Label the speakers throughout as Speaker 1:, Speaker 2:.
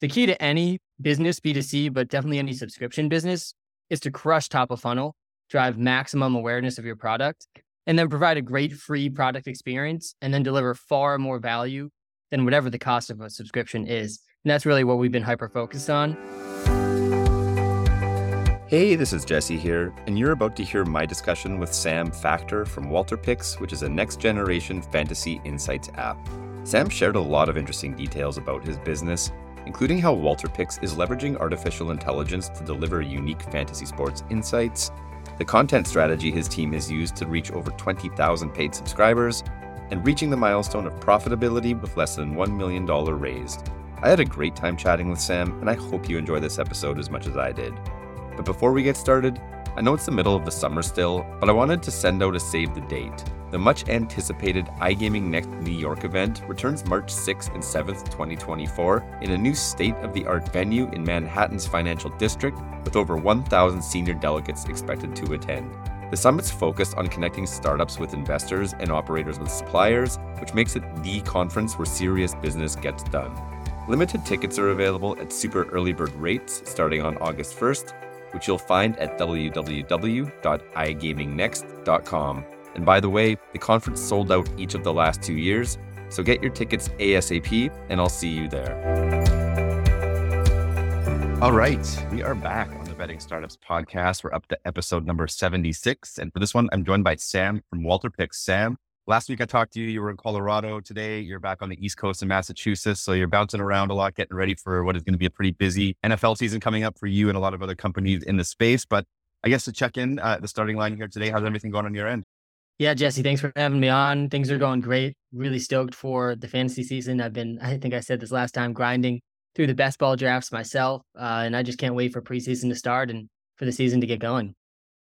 Speaker 1: the key to any business, B2C, but definitely any subscription business is to crush top of funnel, drive maximum awareness of your product, and then provide a great free product experience and then deliver far more value than whatever the cost of a subscription is. And that's really what we've been hyper focused on.
Speaker 2: Hey, this is Jesse here, and you're about to hear my discussion with Sam Factor from WalterPicks, which is a next generation fantasy insights app. Sam shared a lot of interesting details about his business, including how WalterPicks is leveraging artificial intelligence to deliver unique fantasy sports insights, the content strategy his team has used to reach over 20,000 paid subscribers, and reaching the milestone of profitability with less than $1 million raised. I had a great time chatting with Sam, and I hope you enjoy this episode as much as I did. But before we get started, I know it's the middle of the summer still, but I wanted to send out a save the date. The much anticipated iGaming Next New York event returns March 6th and 7th, 2024, in a new state of the art venue in Manhattan's financial district with over 1,000 senior delegates expected to attend. The summit's focused on connecting startups with investors and operators with suppliers, which makes it the conference where serious business gets done. Limited tickets are available at super early bird rates starting on August 1st which you'll find at www.igamingnext.com. And by the way, the conference sold out each of the last two years, so get your tickets ASAP, and I'll see you there. All right, we are back on the Betting Startups podcast. We're up to episode number 76. And for this one, I'm joined by Sam from WalterPicks. Sam, Last week I talked to you. You were in Colorado. Today you're back on the East Coast in Massachusetts. So you're bouncing around a lot, getting ready for what is going to be a pretty busy NFL season coming up for you and a lot of other companies in the space. But I guess to check in uh, the starting line here today, how's everything going on your end?
Speaker 1: Yeah, Jesse, thanks for having me on. Things are going great. Really stoked for the fantasy season. I've been, I think I said this last time, grinding through the best ball drafts myself. Uh, and I just can't wait for preseason to start and for the season to get going.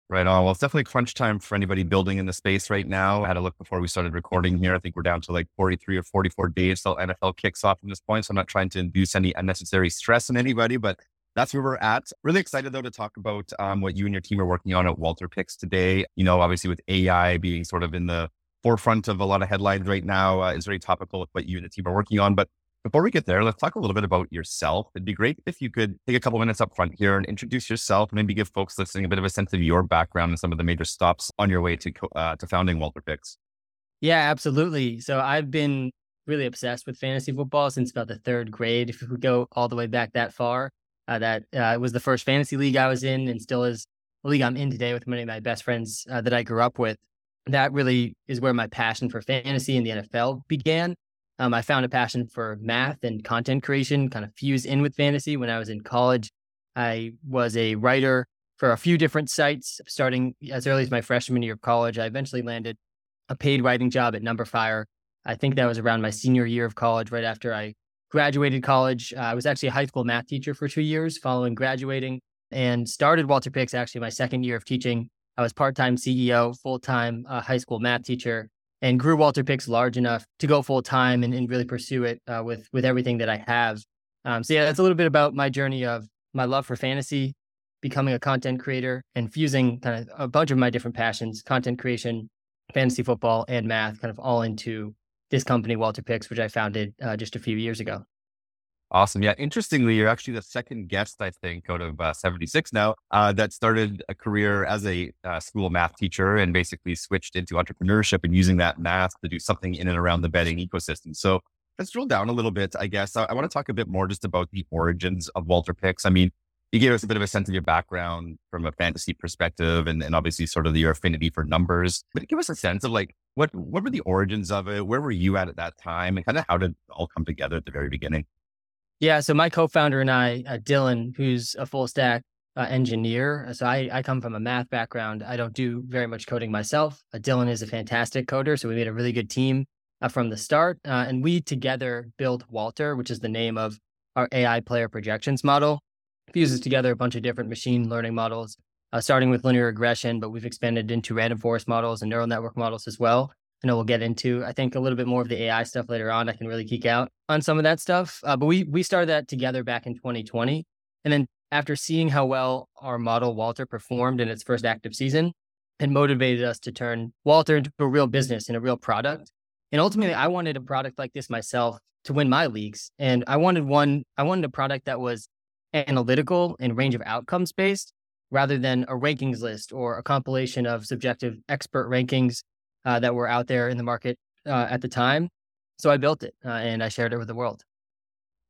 Speaker 2: Right on. Well, it's definitely crunch time for anybody building in the space right now. I had a look before we started recording here. I think we're down to like 43 or 44 days till NFL kicks off from this point. So I'm not trying to induce any unnecessary stress on anybody, but that's where we're at. Really excited though to talk about um, what you and your team are working on at WalterPicks today. You know, obviously with AI being sort of in the forefront of a lot of headlines right now, uh, it's very topical with what you and the team are working on. But before we get there, let's talk a little bit about yourself. It'd be great if you could take a couple minutes up front here and introduce yourself, maybe give folks listening a bit of a sense of your background and some of the major stops on your way to uh, to founding WalterPicks.
Speaker 1: Yeah, absolutely. So I've been really obsessed with fantasy football since about the third grade. If we go all the way back that far, uh, that uh, was the first fantasy league I was in, and still is the league I'm in today with many of my best friends uh, that I grew up with. That really is where my passion for fantasy and the NFL began. Um, I found a passion for math and content creation kind of fused in with fantasy when I was in college. I was a writer for a few different sites starting as early as my freshman year of college. I eventually landed a paid writing job at Numberfire. I think that was around my senior year of college, right after I graduated college. Uh, I was actually a high school math teacher for two years following graduating and started WalterPicks actually my second year of teaching. I was part time CEO, full time uh, high school math teacher and grew WalterPicks large enough to go full time and, and, really pursue it uh, with with everything that I have. Um, so yeah, that's a little bit about my journey of my love for fantasy, becoming a content creator, and fusing kind of a bunch of my different passions: content creation, fantasy football, and math, kind of all into this company, WalterPicks, which I founded uh, just a few years ago.
Speaker 2: Awesome. Yeah. Interestingly, you're actually the second guest, I think, out of uh, 76 now, uh, that started a career as a uh, school math teacher and basically switched into entrepreneurship and using that math to do something in and around the betting ecosystem. So let's drill down a little bit, I guess. I, I want to talk a bit more just about the origins of WalterPicks. I mean, you gave us a bit of a sense of your background from a fantasy perspective and, and obviously sort of your affinity for numbers. But give us a sense of like, what, what were the origins of it? Where were you at at that time? And kind of how did it all come together at the very beginning?
Speaker 1: Yeah. So my co-founder and I, uh, Dylan, who's a full stack uh, engineer. So I, I come from a math background. I don't do very much coding myself. Uh, Dylan is a fantastic coder. So we made a really good team uh, from the start. Uh, and we together built Walter, which is the name of our AI player projections model. Fuses together a bunch of different machine learning models, uh, starting with linear regression, but we've expanded into random forest models and neural network models as well. I know we'll get into, I think, a little bit more of the AI stuff later on. I can really geek out on some of that stuff. Uh, but we we started that together back in 2020. And then after seeing how well our model Walter performed in its first active season, it motivated us to turn Walter into a real business and a real product. And ultimately, I wanted a product like this myself to win my leagues. And I wanted one, I wanted a product that was analytical and range of outcomes based rather than a rankings list or a compilation of subjective expert rankings uh, that were out there in the market uh, at the time. So I built it uh, and I shared it with the world.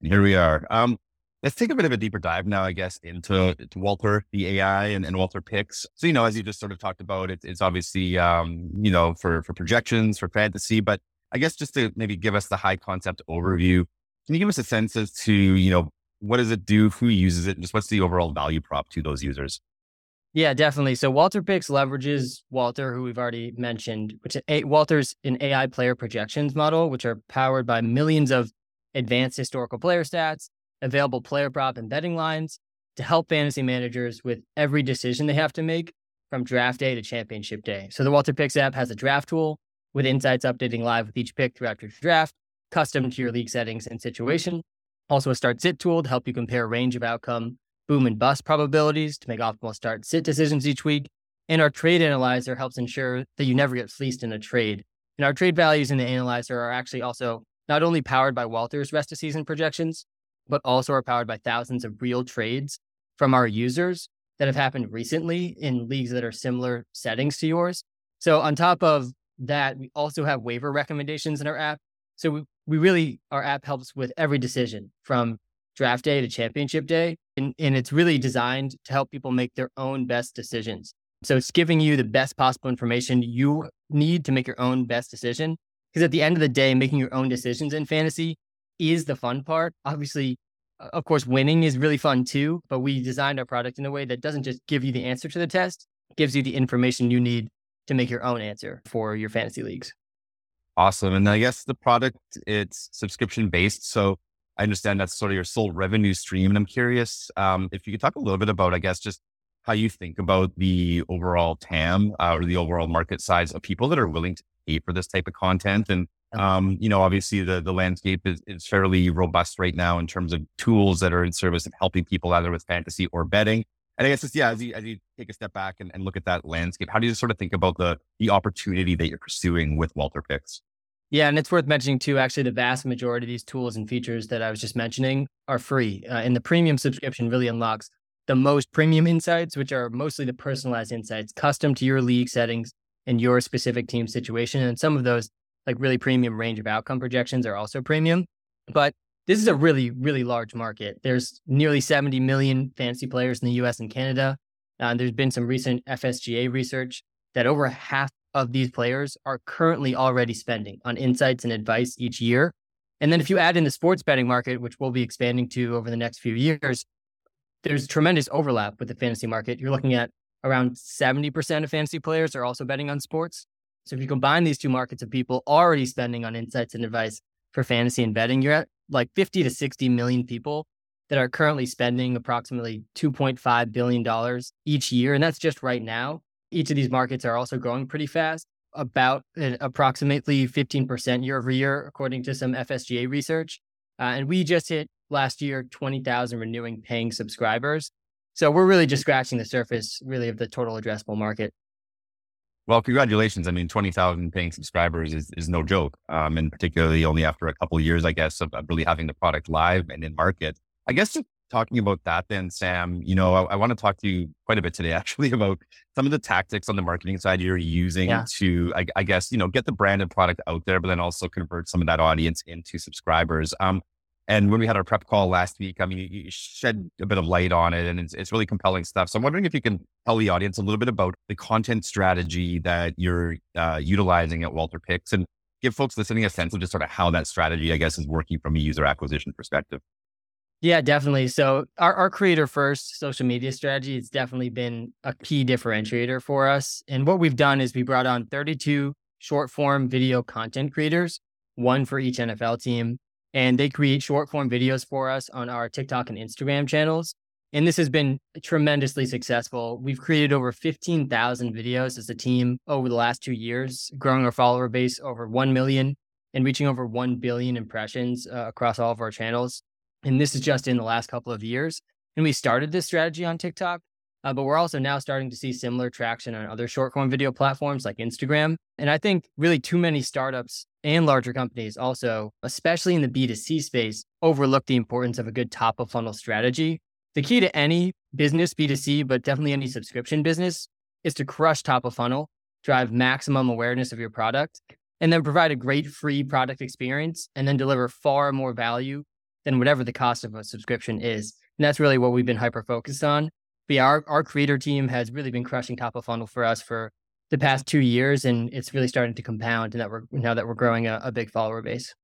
Speaker 2: Here we are. Um, let's take a bit of a deeper dive now, I guess, into Walter, the AI and, and WalterPicks. So, you know, as you just sort of talked about, it, it's obviously, um, you know, for, for projections, for fantasy, but I guess just to maybe give us the high concept overview, can you give us a sense as to, you know, what does it do? Who uses it? And just what's the overall value prop to those users?
Speaker 1: Yeah, definitely. So WalterPicks hmm. leverages Walter, who we've already mentioned, which is Walter's an AI player projections model, which are powered by millions of advanced historical player stats, available player prop and betting lines to help fantasy managers with every decision they have to make from draft day to championship day. So the WalterPicks app has a draft tool with insights updating live with each pick throughout your draft, custom to your league settings and situation. Also, a start sit tool to help you compare a range of outcome, boom and bust probabilities to make optimal start sit decisions each week. And our trade analyzer helps ensure that you never get fleeced in a trade. And our trade values in the analyzer are actually also not only powered by Walter's rest of season projections, but also are powered by thousands of real trades from our users that have happened recently in leagues that are similar settings to yours. So, on top of that, we also have waiver recommendations in our app. So, we, we really, our app helps with every decision from draft day to championship day. And, and it's really designed to help people make their own best decisions. So it's giving you the best possible information you need to make your own best decision. Because at the end of the day, making your own decisions in fantasy is the fun part. Obviously, of course, winning is really fun too, but we designed our product in a way that doesn't just give you the answer to the test, gives you the information you need to make your own answer for your fantasy leagues.
Speaker 2: Awesome. And I guess the product, it's subscription based. So I understand that's sort of your sole revenue stream. And I'm curious um, if you could talk a little bit about, I guess, just how you think about the overall TAM uh, or the overall market size of people that are willing to pay for this type of content. And, um, you know, obviously the, the landscape is, is fairly robust right now in terms of tools that are in service of helping people either with fantasy or betting. And I guess just, yeah, as you, as you take a step back and, and look at that landscape, how do you sort of think about the, the opportunity that you're pursuing with WalterPicks?
Speaker 1: Yeah, and it's worth mentioning too. Actually, the vast majority of these tools and features that I was just mentioning are free, uh, and the premium subscription really unlocks the most premium insights, which are mostly the personalized insights, custom to your league settings and your specific team situation. And some of those, like really premium range of outcome projections, are also premium. But this is a really, really large market. There's nearly 70 million fantasy players in the US and Canada. Uh, there's been some recent FSGA research that over half of these players are currently already spending on insights and advice each year. And then if you add in the sports betting market, which we'll be expanding to over the next few years, there's tremendous overlap with the fantasy market. You're looking at around 70% of fantasy players are also betting on sports. So if you combine these two markets of people already spending on insights and advice for fantasy and betting, you're at like 50 to 60 million people that are currently spending approximately $2.5 billion each year. And that's just right now. Each of these markets are also growing pretty fast, about approximately 15% year over year, according to some FSGA research. Uh, and we just hit last year 20,000 renewing paying subscribers. So we're really just scratching the surface, really, of the total addressable market.
Speaker 2: Well, congratulations. I mean, 20,000 paying subscribers is, is no joke. Um, and particularly only after a couple of years, I guess, of, of really having the product live and in market. I guess just talking about that then, Sam, you know, I, I, want to talk to you quite a bit today actually about some of the tactics on the marketing side you're using yeah. to, I, I, guess, you know, get the branded product out there, but then also convert some of that audience into subscribers. Um, and when we had our prep call last week, I mean, you, shed a bit of light on it and it's, it's really compelling stuff. So I'm wondering if you can tell the audience a little bit about the content strategy that you're uh, utilizing at WalterPicks and give folks listening a sense of just sort of how that strategy, I guess, is working from a user acquisition perspective.
Speaker 1: Yeah, definitely. So our, our creator first social media strategy has definitely been a key differentiator for us. And what we've done is we brought on 32 short form video content creators, one for each NFL team. And they create short form videos for us on our TikTok and Instagram channels. And this has been tremendously successful. We've created over 15,000 videos as a team over the last two years, growing our follower base over 1 million and reaching over 1 billion impressions uh, across all of our channels. And this is just in the last couple of years. And we started this strategy on TikTok, uh, but we're also now starting to see similar traction on other short form video platforms like Instagram. And I think really too many startups and larger companies also, especially in the B2C space, overlook the importance of a good top of funnel strategy. The key to any business, B2C, but definitely any subscription business is to crush top of funnel, drive maximum awareness of your product, and then provide a great free product experience and then deliver far more value than whatever the cost of a subscription is. And that's really what we've been hyper focused on. But yeah, our, our creator team has really been crushing top of funnel for us for the past two years, and it's really starting to compound. And that we're now that we're growing a, a big follower base.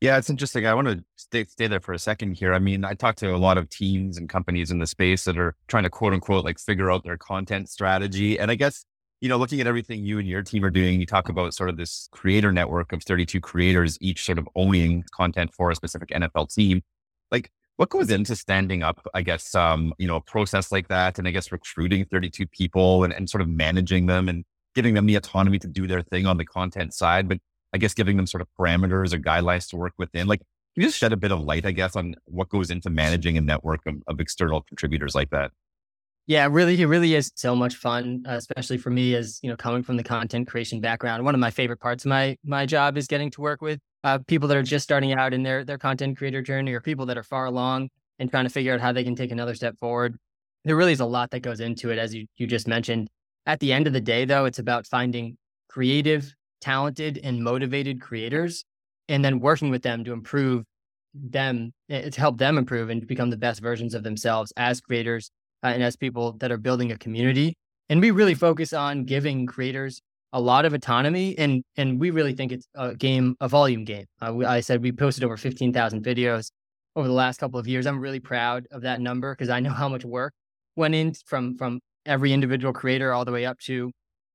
Speaker 2: Yeah, it's interesting. I want to stay stay there for a second here. I mean, I talk to a lot of teams and companies in the space that are trying to quote unquote like figure out their content strategy. And I guess, you know, looking at everything you and your team are doing, you talk about sort of this creator network of 32 creators, each sort of owning content for a specific NFL team. Like what goes into standing up, I guess, um, you know, a process like that and I guess recruiting 32 people and, and sort of managing them and giving them the autonomy to do their thing on the content side, but I guess giving them sort of parameters or guidelines to work within. Like, can you just shed a bit of light, I guess, on what goes into managing a network of, of external contributors like that?
Speaker 1: Yeah, really, it really is so much fun, uh, especially for me as you know coming from the content creation background. One of my favorite parts of my my job is getting to work with uh, people that are just starting out in their their content creator journey, or people that are far along and trying to figure out how they can take another step forward. There really is a lot that goes into it, as you you just mentioned. At the end of the day, though, it's about finding creative talented and motivated creators and then working with them to improve them eh, to help them improve and become the best versions of themselves as creators uh, and as people that are building a community and we really focus on giving creators a lot of autonomy and and we really think it's a game a volume game uh, we, i said we posted over 15000 videos over the last couple of years i'm really proud of that number because i know how much work went in from from every individual creator all the way up to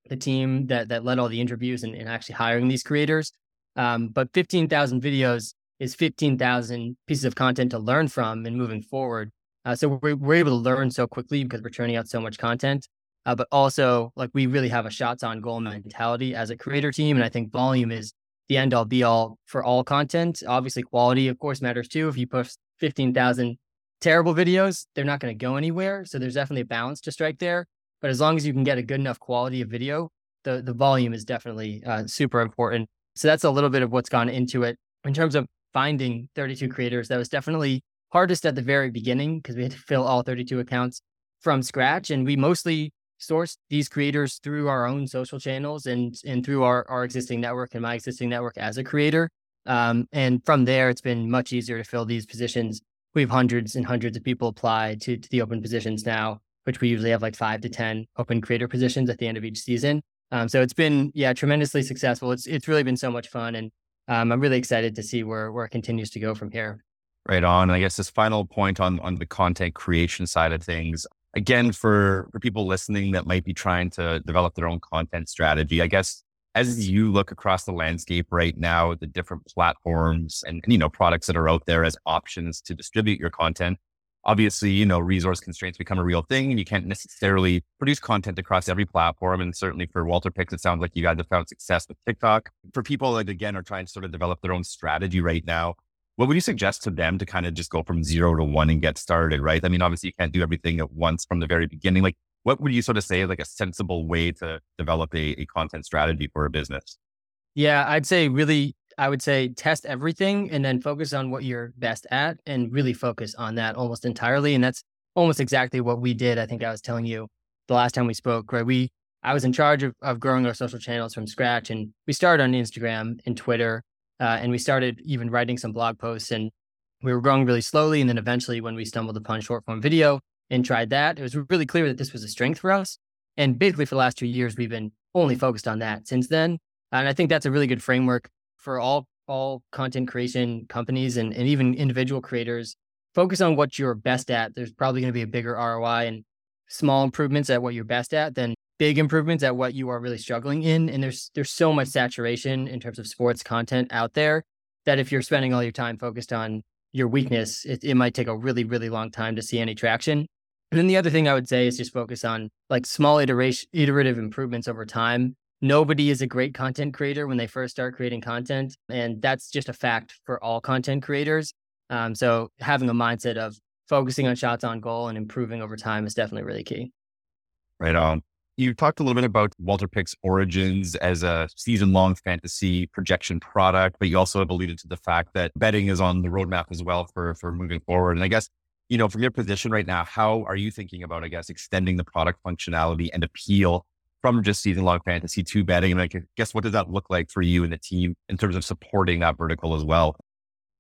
Speaker 1: the team that that led all the interviews and, and actually hiring these creators. Um, but 15,000 videos is 15,000 pieces of content to learn from and moving forward. Uh, so we're, we're able to learn so quickly because we're turning out so much content. Uh, but also, like we really have a shots on goal mentality as a creator team, and I think volume is the end all be all for all content. Obviously, quality, of course, matters too. If you post 15,000 terrible videos, they're not going to go anywhere. So there's definitely a balance to strike there. But as long as you can get a good enough quality of video, the the volume is definitely uh, super important. So that's a little bit of what's gone into it in terms of finding 32 creators. That was definitely hardest at the very beginning because we had to fill all 32 accounts from scratch, and we mostly sourced these creators through our own social channels and and through our our existing network and my existing network as a creator. Um, and from there, it's been much easier to fill these positions. We have hundreds and hundreds of people apply to, to the open positions now which we usually have like five to 10 open creator positions at the end of each season. Um, so it's been, yeah, tremendously successful. It's, it's really been so much fun. And um, I'm really excited to see where, where it continues to go from here.
Speaker 2: Right on. I guess this final point on, on the content creation side of things, again, for, for people listening that might be trying to develop their own content strategy, I guess as you look across the landscape right now, the different platforms and, and, you know products that are out there as options to distribute your content, obviously, you know, resource constraints become a real thing and you can't necessarily produce content across every platform. And certainly for WalterPicks, it sounds like you guys have found success with TikTok. For people that, again, are trying to sort of develop their own strategy right now, what would you suggest to them to kind of just go from zero to one and get started, right? I mean, obviously, you can't do everything at once from the very beginning. Like, what would you sort of say like a sensible way to develop a, a content strategy for a business?
Speaker 1: Yeah, I'd say really I would say test everything and then focus on what you're best at and really focus on that almost entirely. And that's almost exactly what we did. I think I was telling you the last time we spoke, right? We, I was in charge of, of growing our social channels from scratch and we started on Instagram and Twitter. Uh, and we started even writing some blog posts and we were growing really slowly. And then eventually when we stumbled upon short form video and tried that, it was really clear that this was a strength for us. And basically for the last two years, we've been only focused on that since then. And I think that's a really good framework for all all content creation companies and, and even individual creators focus on what you're best at there's probably going to be a bigger roi and small improvements at what you're best at than big improvements at what you are really struggling in and there's there's so much saturation in terms of sports content out there that if you're spending all your time focused on your weakness it, it might take a really really long time to see any traction and then the other thing i would say is just focus on like small iteration iterative improvements over time nobody is a great content creator when they first start creating content. And that's just a fact for all content creators. Um, so having a mindset of focusing on shots on goal and improving over time is definitely really key.
Speaker 2: Right on. You talked a little bit about Walter Pick's origins as a season long fantasy projection product, but you also have alluded to the fact that betting is on the roadmap as well for, for moving forward. And I guess, you know, from your position right now, how are you thinking about, I guess, extending the product functionality and appeal from just season long fantasy to betting? And I guess, what does that look like for you and the team in terms of supporting that vertical as well?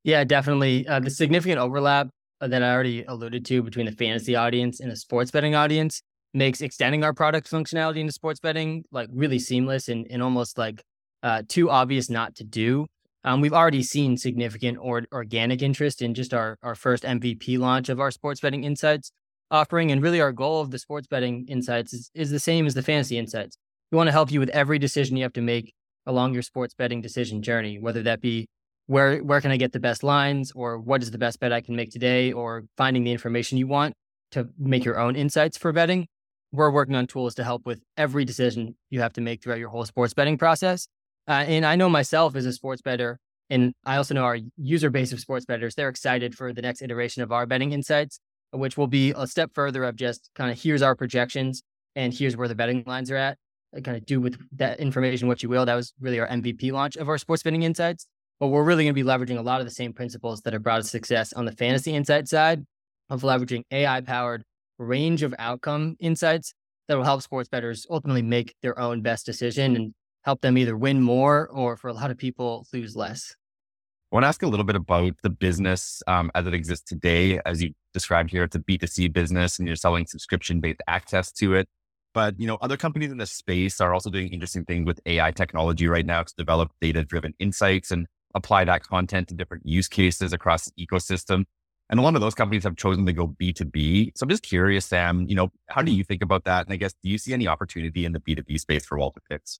Speaker 1: Yeah, definitely. Uh, the significant overlap that I already alluded to between the fantasy audience and the sports betting audience makes extending our product functionality into sports betting like really seamless and, and almost like uh, too obvious not to do. Um, we've already seen significant or organic interest in just our, our first MVP launch of our sports betting insights offering. And really, our goal of the sports betting insights is, is the same as the fantasy insights. We want to help you with every decision you have to make along your sports betting decision journey, whether that be where where can I get the best lines or what is the best bet I can make today or finding the information you want to make your own insights for betting we're working on tools to help with every decision you have to make throughout your whole sports betting process. Uh, and I know myself as a sports bettor, and I also know our user base of sports bettors, they're excited for the next iteration of our betting insights, which will be a step further of just kind of here's our projections and here's where the betting lines are at. I kind of do with that information what you will. That was really our MVP launch of our sports betting insights. But we're really going to be leveraging a lot of the same principles that have brought us success on the fantasy insight side of leveraging AI powered range of outcome insights that will help sports bettors ultimately make their own best decision and help them either win more or for a lot of people lose less.
Speaker 2: I want to ask a little bit about the business um, as it exists today. As you described here, it's a B2C business and you're selling subscription based access to it. But you know, other companies in this space are also doing interesting things with AI technology right now to develop data driven insights and apply that content to different use cases across the ecosystem. And a lot of those companies have chosen to go B2B. So I'm just curious, Sam, you know, how do mm-hmm. you think about that? And I guess, do you see any opportunity in the B2B space for WalterPicks?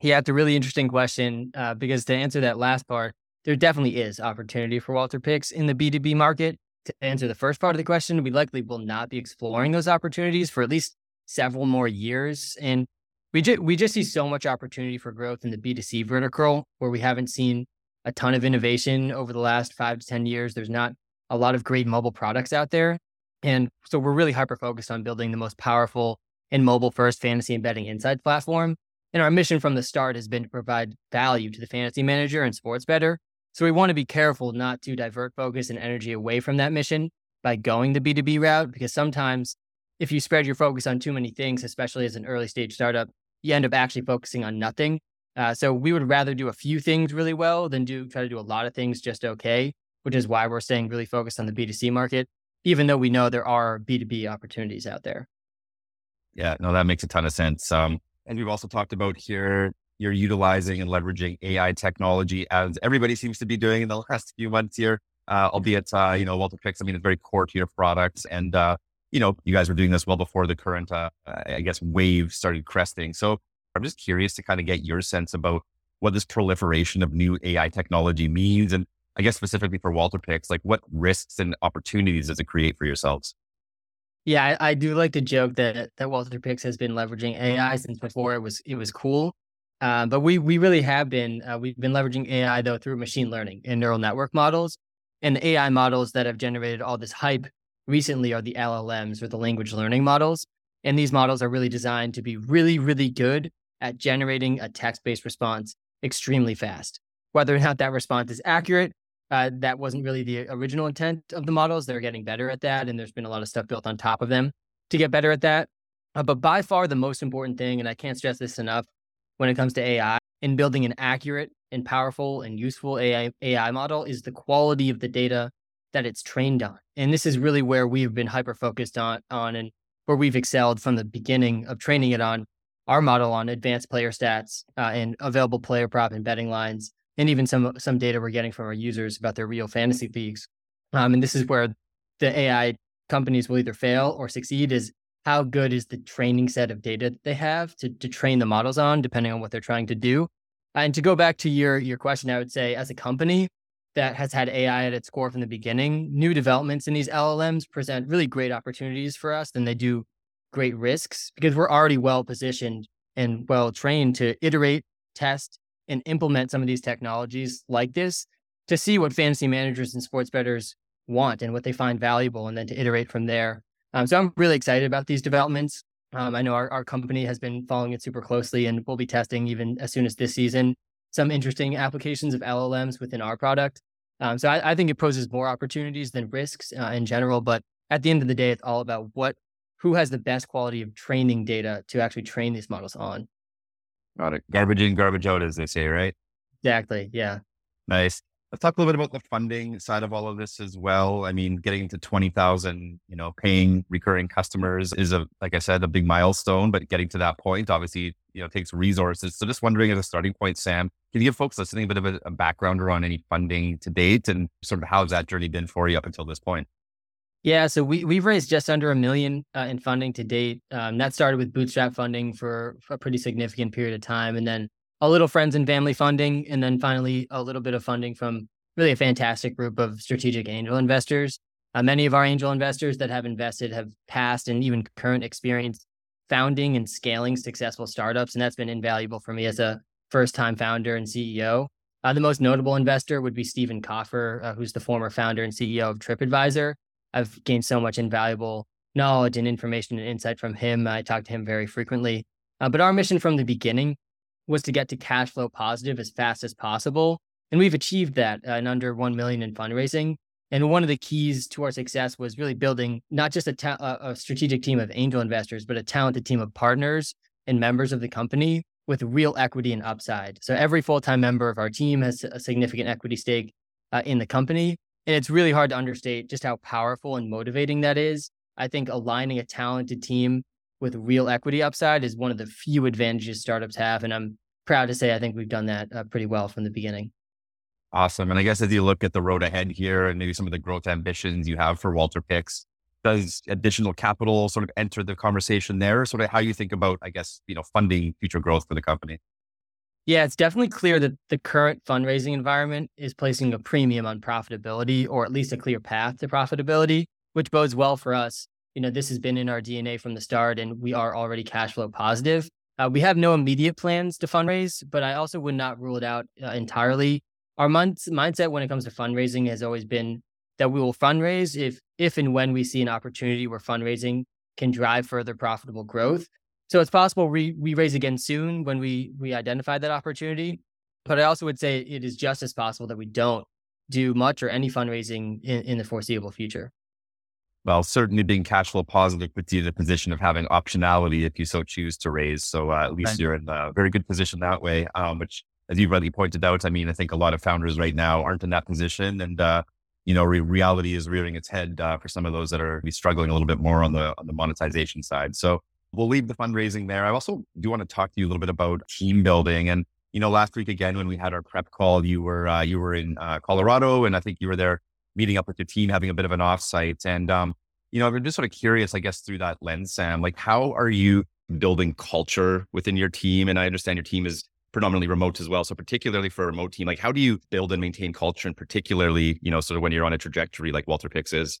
Speaker 1: Yeah, it's a really interesting question uh, because to answer that last part, there definitely is opportunity for WalterPicks in the B2B market. To answer the first part of the question, we likely will not be exploring those opportunities for at least several more years. And we, ju- we just see so much opportunity for growth in the B2C vertical where we haven't seen a ton of innovation over the last five to 10 years. There's not a lot of great mobile products out there. And so we're really hyper focused on building the most powerful and mobile first fantasy and betting platform. And our mission from the start has been to provide value to the fantasy manager and sports bettor. So we want to be careful not to divert focus and energy away from that mission by going the B2B route, because sometimes if you spread your focus on too many things, especially as an early stage startup, you end up actually focusing on nothing. Uh, so we would rather do a few things really well than do try to do a lot of things just okay which is why we're staying really focused on the B2C market, even though we know there are B2B opportunities out there.
Speaker 2: Yeah, no, that makes a ton of sense. Um, and we've also talked about here you're utilizing and leveraging AI technology as everybody seems to be doing in the last few months here, uh, albeit, uh, you know, WalterPicks, I mean, it's very core to your products. And, uh, you know, you guys were doing this well before the current, uh, I guess, wave started cresting. So I'm just curious to kind of get your sense about what this proliferation of new AI technology means and I guess specifically for WalterPicks, like what risks and opportunities does it create for yourselves?
Speaker 1: Yeah, I, I do like to joke that that WalterPicks has been leveraging AI since before it was it was cool. Uh, but we we really have been uh, we've been leveraging AI though through machine learning and neural network models, and the AI models that have generated all this hype recently are the LLMs or the language learning models. And these models are really designed to be really really good at generating a text based response extremely fast. Whether or not that response is accurate uh, that wasn't really the original intent of the models. They're getting better at that, and there's been a lot of stuff built on top of them to get better at that. Uh, but by far, the most important thing, and I can't stress this enough when it comes to AI, in building an accurate and powerful and useful AI, AI model is the quality of the data that it's trained on. And this is really where we've been hyper focused on, on and where we've excelled from the beginning of training it on our model on advanced player stats uh, and available player prop and betting lines and even some some data we're getting from our users about their real fantasy leagues. Um, and this is where the AI companies will either fail or succeed is how good is the training set of data that they have to, to train the models on, depending on what they're trying to do. And to go back to your your question, I would say as a company that has had AI at its core from the beginning, new developments in these LLMs present really great opportunities for us than they do great risks because we're already well positioned and well trained to iterate, test, and implement some of these technologies like this to see what fantasy managers and sports bettors want and what they find valuable, and then to iterate from there. Um, so I'm really excited about these developments. Um, I know our, our company has been following it super closely and we'll be testing even as soon as this season some interesting applications of LLMs within our product. Um, so I, I, think it poses more opportunities than risks uh, in general. But at the end of the day, it's all about what who has the best quality of training data to actually train these models on.
Speaker 2: Got it. Garbage in, garbage out, as they say, right?
Speaker 1: Exactly. Yeah.
Speaker 2: Nice. Let's talk a little bit about the funding side of all of this as well. I mean, getting to 20,000, you know, paying recurring customers is a, like I said, a big milestone, but getting to that point, obviously, you know, takes resources. So just wondering as a starting point, Sam, can you give folks listening a bit of a, a background around any funding to date and sort of how's that journey been for you up until this point?
Speaker 1: Yeah, so we we've raised just under a million uh, in funding to date. Um, that started with bootstrap funding for, a pretty significant period of time, and then a little friends and family funding, and then finally a little bit of funding from really a fantastic group of strategic angel investors. Uh, many of our angel investors that have invested have past and even current experience founding and scaling successful startups, and that's been invaluable for me as a first-time founder and CEO. Uh, the most notable investor would be Stephen Kaufer, uh, who's the former founder and CEO of TripAdvisor. I've gained so much invaluable knowledge and information and insight from him. I talk to him very frequently. Uh, but our mission from the beginning was to get to cash flow positive as fast as possible. And we've achieved that uh, in under 1 million in fundraising. And one of the keys to our success was really building not just a, ta- a strategic team of angel investors, but a talented team of partners and members of the company with real equity and upside. So every full time member of our team has a significant equity stake uh, in the company. And it's really hard to understate just how powerful and motivating that is. I think aligning a talented team with real equity upside is one of the few advantages startups have. And I'm proud to say I think we've done that uh, pretty well from the beginning.
Speaker 2: Awesome. And I guess as you look at the road ahead here and maybe some of the growth ambitions you have for WalterPicks, does additional capital sort of enter the conversation there? Sort of how you think about, I guess, you know, funding future growth for the company?
Speaker 1: Yeah, it's definitely clear that the current fundraising environment is placing a premium on profitability or at least a clear path to profitability, which bodes well for us you know, this has been in our DNA from the start and we are already cash flow positive. Uh, we have no immediate plans to fundraise, but I also would not rule it out uh, entirely. Our mindset when it comes to fundraising has always been that we will fundraise if, if and when we see an opportunity where fundraising can drive further profitable growth. So it's possible we, we raise again soon when we, we identify that opportunity. But I also would say it is just as possible that we don't do much or any fundraising in, in the foreseeable future
Speaker 2: well, certainly being cash flow positive puts you in a position of having optionality if you so choose to raise. So uh, at least right. you're in a very good position that way. Um, which, as you've rightly pointed out, I mean, I think a lot of founders right now aren't in that position, and uh, you know, re- reality is rearing its head uh, for some of those that are struggling a little bit more on the on the monetization side. So we'll leave the fundraising there. I also do want to talk to you a little bit about team building and. You know, last week again when we had our prep call, you were uh, you were in uh, Colorado, and I think you were there meeting up with your team, having a bit of an offsite. And, um, you know, I'm just sort of curious, I guess, through that lens, Sam, like how are you building culture within your team? And I understand your team is predominantly remote as well. So particularly for a remote team, like how do you build and maintain culture and particularly, you know, sort of when you're on a trajectory like WalterPicks is?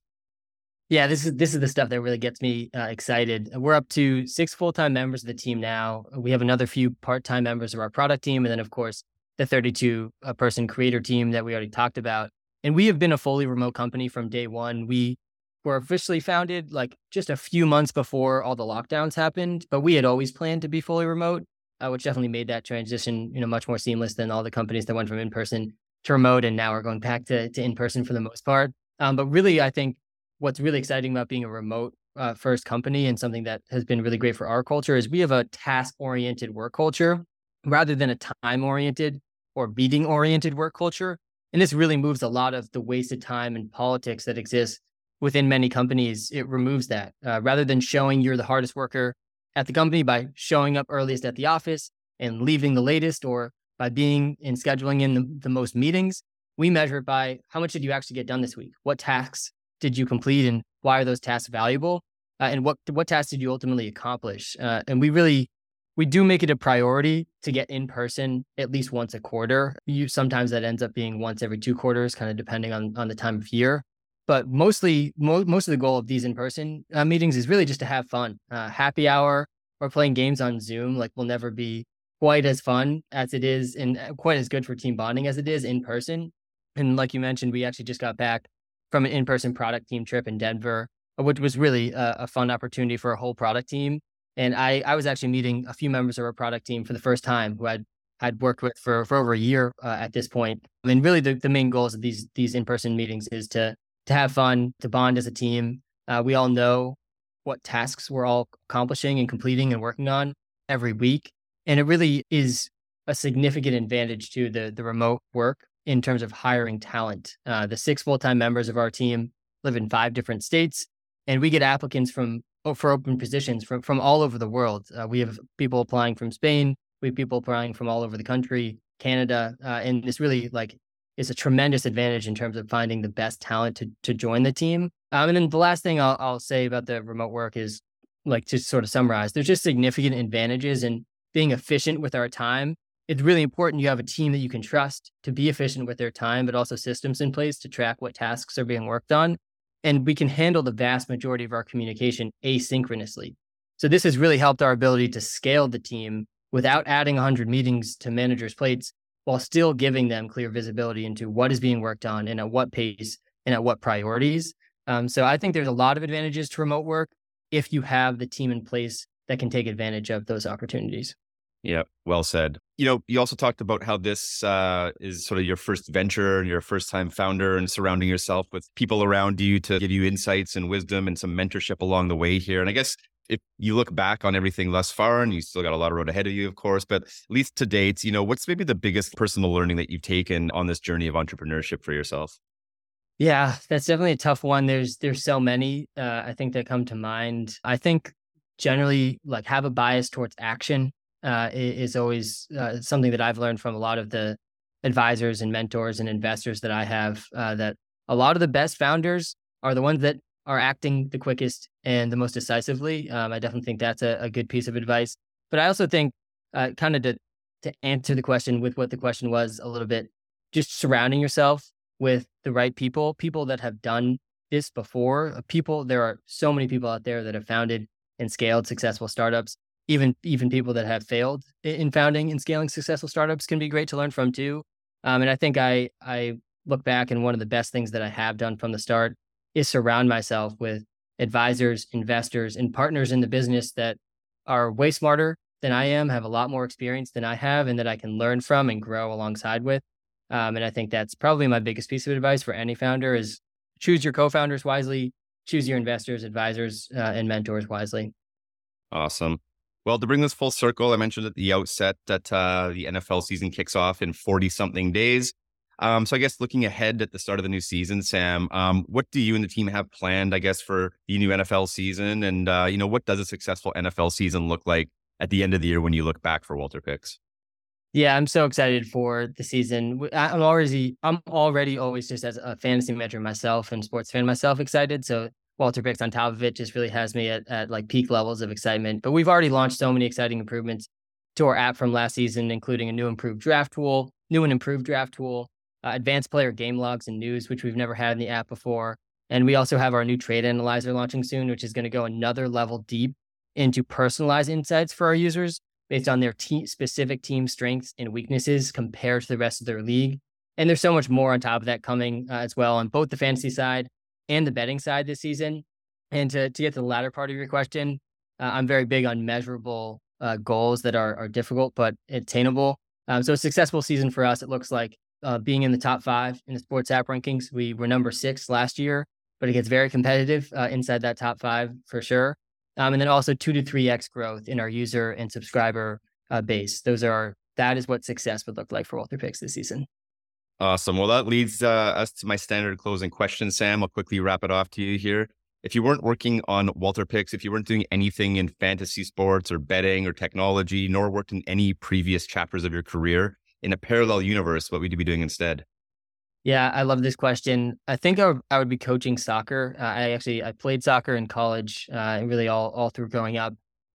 Speaker 1: Yeah, this is this is the stuff that really gets me uh, excited. We're up to six full time members of the team now. We have another few part time members of our product team, and then of course the 32 uh, person creator team that we already talked about. And we have been a fully remote company from day one. We were officially founded like just a few months before all the lockdowns happened, but we had always planned to be fully remote, uh, which definitely made that transition, you know, much more seamless than all the companies that went from in person to remote and now are going back to, to in person for the most part. Um, but really, I think what's really exciting about being a remote uh, first company and something that has been really great for our culture is we have a task oriented work culture rather than a time oriented or beating oriented work culture. And this really moves a lot of the wasted time and politics that exists within many companies. It removes that uh, rather than showing you're the hardest worker at the company by showing up earliest at the office and leaving the latest or by being and scheduling in the, the most meetings. We measure it by how much did you actually get done this week? What tasks did you complete and why are those tasks valuable? Uh, and what what tasks did you ultimately accomplish? Uh, and we really we do make it a priority to get in person at least once a quarter. You sometimes that ends up being once every two quarters, kind of depending on on the time of year. But mostly, mo- most of the goal of these in person uh, meetings is really just to have fun. Uh, happy hour or playing games on Zoom like will never be quite as fun as it is and quite as good for team bonding as it is in person. And like you mentioned, we actually just got back from an in person product team trip in Denver, which was really a, a fun opportunity for a whole product team And I, I was actually meeting a few members of our product team for the first time who I'd had worked with for, for over a year uh, at this point. I mean, really, the, the main goals of these these in person meetings is to to have fun, to bond as a team. Uh, we all know what tasks we're all accomplishing and completing and working on every week, and it really is a significant advantage to the the remote work in terms of hiring talent. Uh, the six full time members of our team live in five different states, and we get applicants from for open positions from from all over the world. Uh, we have people applying from Spain, we have people applying from all over the country, Canada, uh, and this really like is a tremendous advantage in terms of finding the best talent to to join the team. Um, and then the last thing I'll, I'll say about the remote work is like to sort of summarize, there's just significant advantages in being efficient with our time. It's really important you have a team that you can trust to be efficient with their time, but also systems in place to track what tasks are being worked on. And we can handle the vast majority of our communication asynchronously. So this has really helped our ability to scale the team without adding 100 meetings to managers' plates while still giving them clear visibility into what is being worked on and at what pace and at what priorities. Um, so I think there's a lot of advantages to remote work if you have the team in place that can take advantage of those opportunities.
Speaker 2: Yeah, well said. You know, you also talked about how this uh, is sort of your first venture and your first time founder and surrounding yourself with people around you to give you insights and wisdom and some mentorship along the way here. And I guess if you look back on everything thus far, and you still got a lot of road ahead of you, of course, but at least to date, you know, what's maybe the biggest personal learning that you've taken on this journey of entrepreneurship for yourself?
Speaker 1: Yeah, that's definitely a tough one. There's there's so many uh, I think that come to mind. I think generally like have a bias towards action uh, is always uh, something that I've learned from a lot of the advisors and mentors and investors that I have. Uh, that a lot of the best founders are the ones that are acting the quickest and the most decisively. Um, I definitely think that's a, a, good piece of advice. But I also think, uh, kind of to to answer the question with what the question was a little bit, just surrounding yourself with the right people, people that have done this before. Uh, people, there are so many people out there that have founded and scaled successful startups. Even even people that have failed in founding and scaling successful startups can be great to learn from too. Um, and I think I I look back and one of the best things that I have done from the start is surround myself with advisors, investors, and partners in the business that are way smarter than I am, have a lot more experience than I have, and that I can learn from and grow alongside with. Um, and I think that's probably my biggest piece of advice for any founder is choose your co-founders wisely, choose your investors, advisors, uh, and mentors wisely.
Speaker 2: Awesome. Well, to bring this full circle, I mentioned at the outset that uh, the NFL season kicks off in 40 something days. Um, so I guess looking ahead at the start of the new season, Sam, um, what do you and the team have planned, I guess, for the new NFL season? And, uh, you know, what does a successful NFL season look like at the end of the year when you look back for WalterPicks?
Speaker 1: Yeah, I'm so excited for the season. I'm already, I'm already always just as a fantasy manager myself and sports fan myself excited. So WalterPicks on top of it just really has me at, at like peak levels of excitement. But we've already launched so many exciting improvements to our app from last season, including a new improved draft tool, new and improved draft tool, uh, advanced player game logs and news, which we've never had in the app before. And we also have our new trade analyzer launching soon, which is going to go another level deep into personalized insights for our users based on their team specific team strengths and weaknesses compared to the rest of their league. And there's so much more on top of that coming uh, as well on both the fantasy side and the betting side this season. And to, to get to the latter part of your question, uh, I'm very big on measurable uh, goals that are, are difficult but attainable. Um, so a successful season for us, it looks like uh, being in the top five in the sports app rankings. We were number six last year, but it gets very competitive uh, inside that top five for sure. Um, and then also two to three x growth in our user and subscriber uh, base. Those are that is what success would look like for WalterPicks this season.
Speaker 2: Awesome. Well, that leads uh, us to my standard closing question, Sam. I'll quickly wrap it off to you here. If you weren't working on WalterPicks, if you weren't doing anything in fantasy sports or betting or technology, nor worked in any previous chapters of your career, in a parallel universe, what would you be doing instead?
Speaker 1: Yeah, I love this question. I think I would, I would be coaching soccer. Uh, I actually I played soccer in college, uh, really all all through growing up,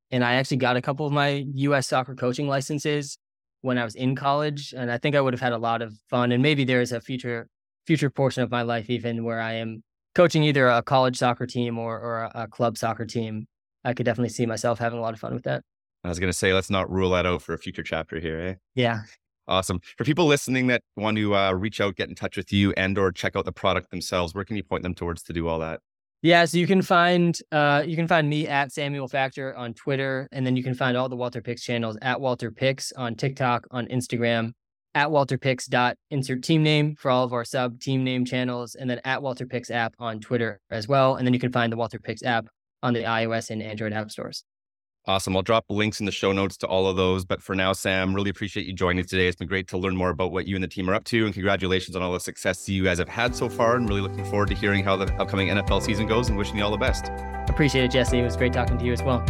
Speaker 1: and I actually got a couple of my U.S. soccer coaching licenses when I was in college, and I think I would have had a lot of fun. And maybe there is a future future portion of my life even where I am coaching either a college soccer team or or a, a club soccer team. I could definitely see myself having a lot of fun with that.
Speaker 2: I was going to say, let's not rule that out for a future chapter here, eh?
Speaker 1: Yeah.
Speaker 2: Awesome. For people listening that want to uh, reach out, get in touch with you, and or check out the product themselves, where can you point them towards to do all that?
Speaker 1: Yeah, so you can find uh, you can find me at Samuel Factor on Twitter, and then you can find all the WalterPicks channels at WalterPicks on TikTok, on Instagram, at WalterPicks dot insert team name for all of our sub team name channels, and then at WalterPicks app on Twitter as well. And then you can find the WalterPicks app on the iOS and Android app stores.
Speaker 2: Awesome. I'll drop links in the show notes to all of those. But for now, Sam, really appreciate you joining today. It's been great to learn more about what you and the team are up to. And congratulations on all the success you guys have had so far. And really looking forward to hearing how the upcoming NFL season goes and wishing you all the best.
Speaker 1: Appreciate it, Jesse. It was great talking to you as well.